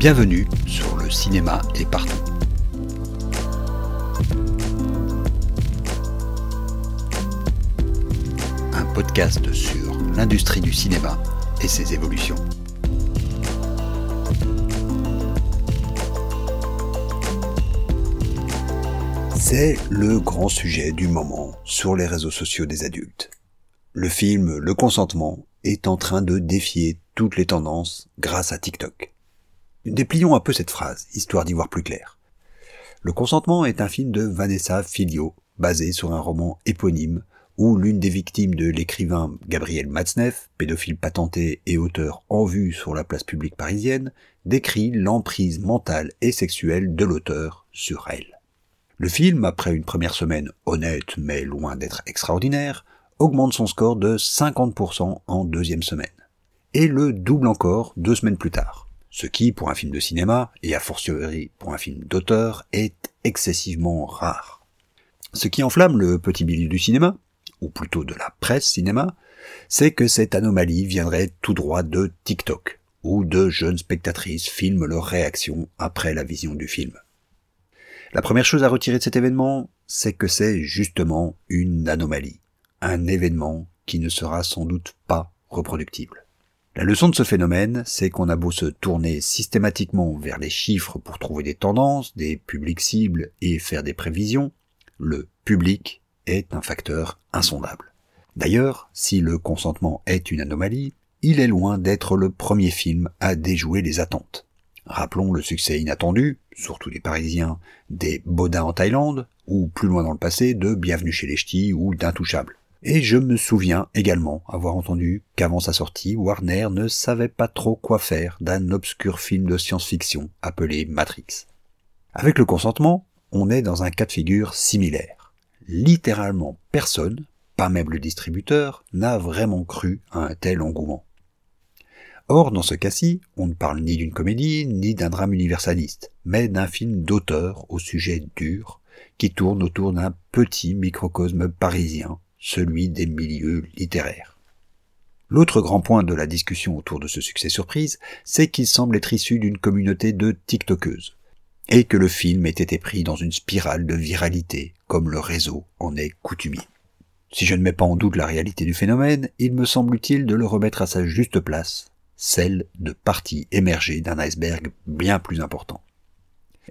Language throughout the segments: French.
Bienvenue sur le cinéma est partout. Un podcast sur l'industrie du cinéma et ses évolutions. C'est le grand sujet du moment sur les réseaux sociaux des adultes. Le film Le consentement est en train de défier toutes les tendances grâce à TikTok. Déplions un peu cette phrase, histoire d'y voir plus clair. Le consentement est un film de Vanessa Filio, basé sur un roman éponyme où l'une des victimes de l'écrivain Gabriel Matzneff, pédophile patenté et auteur en vue sur la place publique parisienne, décrit l'emprise mentale et sexuelle de l'auteur sur elle. Le film, après une première semaine honnête mais loin d'être extraordinaire, augmente son score de 50% en deuxième semaine. Et le double encore deux semaines plus tard. Ce qui, pour un film de cinéma, et a fortiori pour un film d'auteur, est excessivement rare. Ce qui enflamme le petit milieu du cinéma, ou plutôt de la presse cinéma, c'est que cette anomalie viendrait tout droit de TikTok, où de jeunes spectatrices filment leurs réactions après la vision du film. La première chose à retirer de cet événement, c'est que c'est justement une anomalie un événement qui ne sera sans doute pas reproductible. La leçon de ce phénomène, c'est qu'on a beau se tourner systématiquement vers les chiffres pour trouver des tendances, des publics cibles et faire des prévisions, le public est un facteur insondable. D'ailleurs, si le consentement est une anomalie, il est loin d'être le premier film à déjouer les attentes. Rappelons le succès inattendu, surtout des Parisiens, des Baudins en Thaïlande, ou plus loin dans le passé, de Bienvenue chez les Ch'tis ou d'Intouchables. Et je me souviens également avoir entendu qu'avant sa sortie, Warner ne savait pas trop quoi faire d'un obscur film de science-fiction appelé Matrix. Avec le consentement, on est dans un cas de figure similaire. Littéralement personne, pas même le distributeur, n'a vraiment cru à un tel engouement. Or, dans ce cas-ci, on ne parle ni d'une comédie, ni d'un drame universaliste, mais d'un film d'auteur au sujet dur, qui tourne autour d'un petit microcosme parisien celui des milieux littéraires. L'autre grand point de la discussion autour de ce succès surprise, c'est qu'il semble être issu d'une communauté de TikTokeuses, et que le film ait été pris dans une spirale de viralité, comme le réseau en est coutumier. Si je ne mets pas en doute la réalité du phénomène, il me semble utile de le remettre à sa juste place, celle de parties émergées d'un iceberg bien plus important.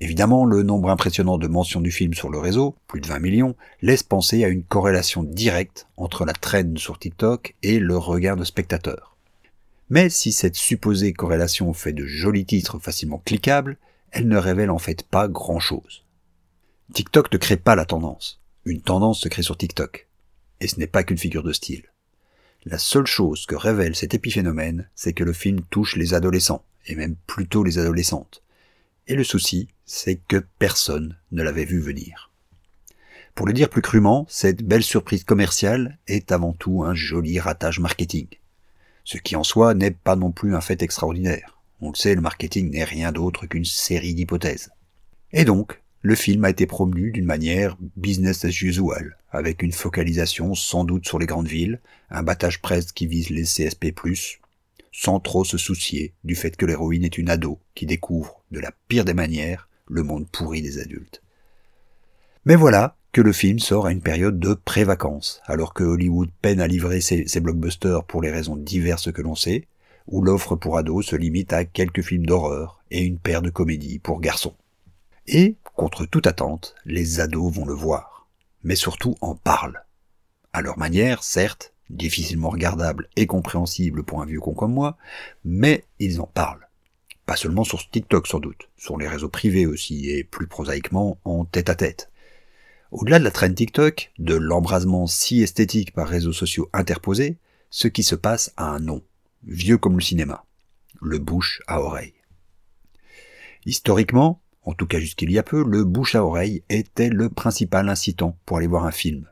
Évidemment, le nombre impressionnant de mentions du film sur le réseau, plus de 20 millions, laisse penser à une corrélation directe entre la traîne sur TikTok et le regard de spectateurs. Mais si cette supposée corrélation fait de jolis titres facilement cliquables, elle ne révèle en fait pas grand chose. TikTok ne crée pas la tendance. Une tendance se crée sur TikTok. Et ce n'est pas qu'une figure de style. La seule chose que révèle cet épiphénomène, c'est que le film touche les adolescents, et même plutôt les adolescentes. Et le souci, c'est que personne ne l'avait vu venir. Pour le dire plus crûment, cette belle surprise commerciale est avant tout un joli ratage marketing. Ce qui en soi n'est pas non plus un fait extraordinaire. On le sait, le marketing n'est rien d'autre qu'une série d'hypothèses. Et donc, le film a été promu d'une manière business as usual, avec une focalisation sans doute sur les grandes villes, un battage presse qui vise les CSP+, sans trop se soucier du fait que l'héroïne est une ado qui découvre de la pire des manières le monde pourri des adultes. Mais voilà que le film sort à une période de pré-vacances, alors que Hollywood peine à livrer ses, blockbusters pour les raisons diverses que l'on sait, où l'offre pour ados se limite à quelques films d'horreur et une paire de comédies pour garçons. Et, contre toute attente, les ados vont le voir, mais surtout en parlent. À leur manière, certes, difficilement regardable et compréhensible pour un vieux con comme moi, mais ils en parlent. Pas seulement sur TikTok sans doute, sur les réseaux privés aussi, et plus prosaïquement en tête à tête. Au-delà de la traîne TikTok, de l'embrasement si esthétique par réseaux sociaux interposés, ce qui se passe a un nom, vieux comme le cinéma, le bouche à oreille. Historiquement, en tout cas jusqu'il y a peu, le bouche à oreille était le principal incitant pour aller voir un film,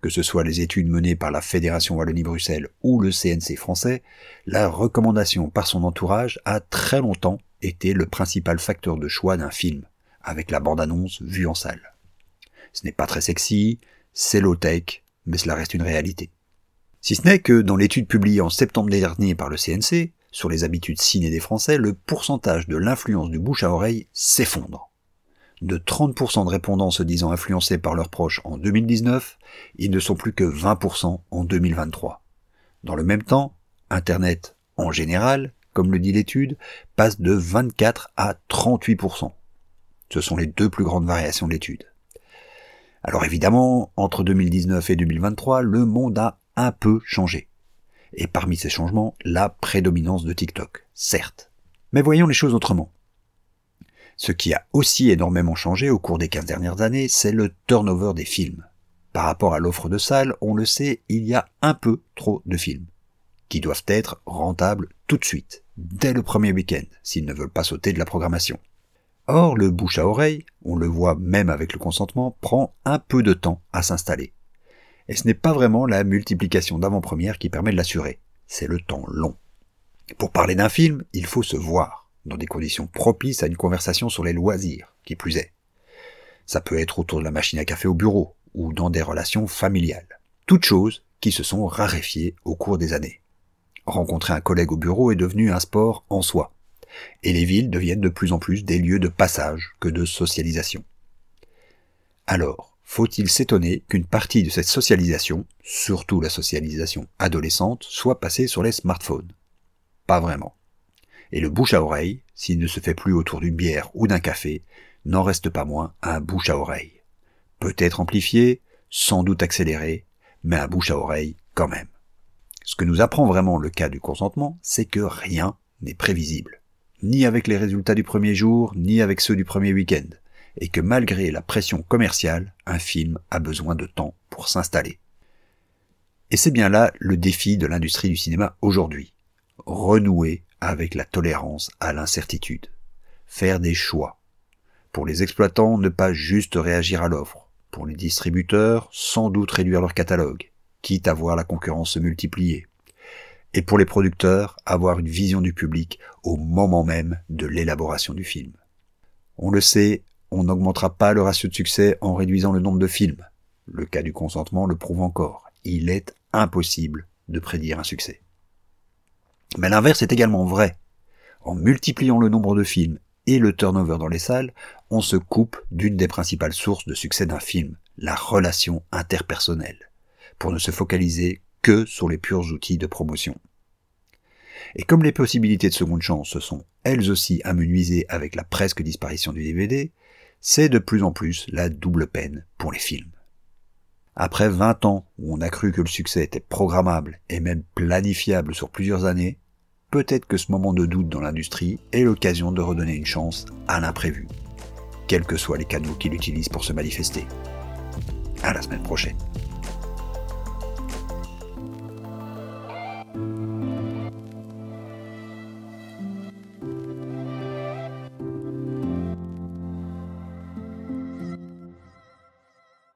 que ce soit les études menées par la Fédération Wallonie-Bruxelles ou le CNC français, la recommandation par son entourage a très longtemps été le principal facteur de choix d'un film, avec la bande-annonce vue en salle. Ce n'est pas très sexy, c'est low-tech, mais cela reste une réalité. Si ce n'est que dans l'étude publiée en septembre dernier par le CNC, sur les habitudes ciné des Français, le pourcentage de l'influence du bouche à oreille s'effondre. De 30% de répondants se disant influencés par leurs proches en 2019, ils ne sont plus que 20% en 2023. Dans le même temps, Internet, en général, comme le dit l'étude, passe de 24 à 38%. Ce sont les deux plus grandes variations de l'étude. Alors évidemment, entre 2019 et 2023, le monde a un peu changé. Et parmi ces changements, la prédominance de TikTok, certes. Mais voyons les choses autrement. Ce qui a aussi énormément changé au cours des 15 dernières années, c'est le turnover des films. Par rapport à l'offre de salles, on le sait, il y a un peu trop de films, qui doivent être rentables tout de suite, dès le premier week-end, s'ils ne veulent pas sauter de la programmation. Or, le bouche à oreille, on le voit même avec le consentement, prend un peu de temps à s'installer. Et ce n'est pas vraiment la multiplication d'avant-premières qui permet de l'assurer, c'est le temps long. Pour parler d'un film, il faut se voir, dans des conditions propices à une conversation sur les loisirs, qui plus est. Ça peut être autour de la machine à café au bureau, ou dans des relations familiales. Toutes choses qui se sont raréfiées au cours des années. Rencontrer un collègue au bureau est devenu un sport en soi et les villes deviennent de plus en plus des lieux de passage que de socialisation. Alors, faut-il s'étonner qu'une partie de cette socialisation, surtout la socialisation adolescente, soit passée sur les smartphones? Pas vraiment. Et le bouche à oreille, s'il ne se fait plus autour d'une bière ou d'un café, n'en reste pas moins un bouche à oreille. Peut-être amplifié, sans doute accéléré, mais un bouche à oreille quand même. Ce que nous apprend vraiment le cas du consentement, c'est que rien n'est prévisible ni avec les résultats du premier jour, ni avec ceux du premier week-end, et que malgré la pression commerciale, un film a besoin de temps pour s'installer. Et c'est bien là le défi de l'industrie du cinéma aujourd'hui. Renouer avec la tolérance à l'incertitude. Faire des choix. Pour les exploitants, ne pas juste réagir à l'offre. Pour les distributeurs, sans doute réduire leur catalogue, quitte à voir la concurrence se multiplier et pour les producteurs, avoir une vision du public au moment même de l'élaboration du film. On le sait, on n'augmentera pas le ratio de succès en réduisant le nombre de films. Le cas du consentement le prouve encore. Il est impossible de prédire un succès. Mais l'inverse est également vrai. En multipliant le nombre de films et le turnover dans les salles, on se coupe d'une des principales sources de succès d'un film, la relation interpersonnelle, pour ne se focaliser que sur les purs outils de promotion. Et comme les possibilités de seconde chance se sont elles aussi amenuisées avec la presque disparition du DVD, c'est de plus en plus la double peine pour les films. Après 20 ans où on a cru que le succès était programmable et même planifiable sur plusieurs années, peut-être que ce moment de doute dans l'industrie est l'occasion de redonner une chance à l'imprévu, quels que soient les canaux qu'il utilise pour se manifester. À la semaine prochaine.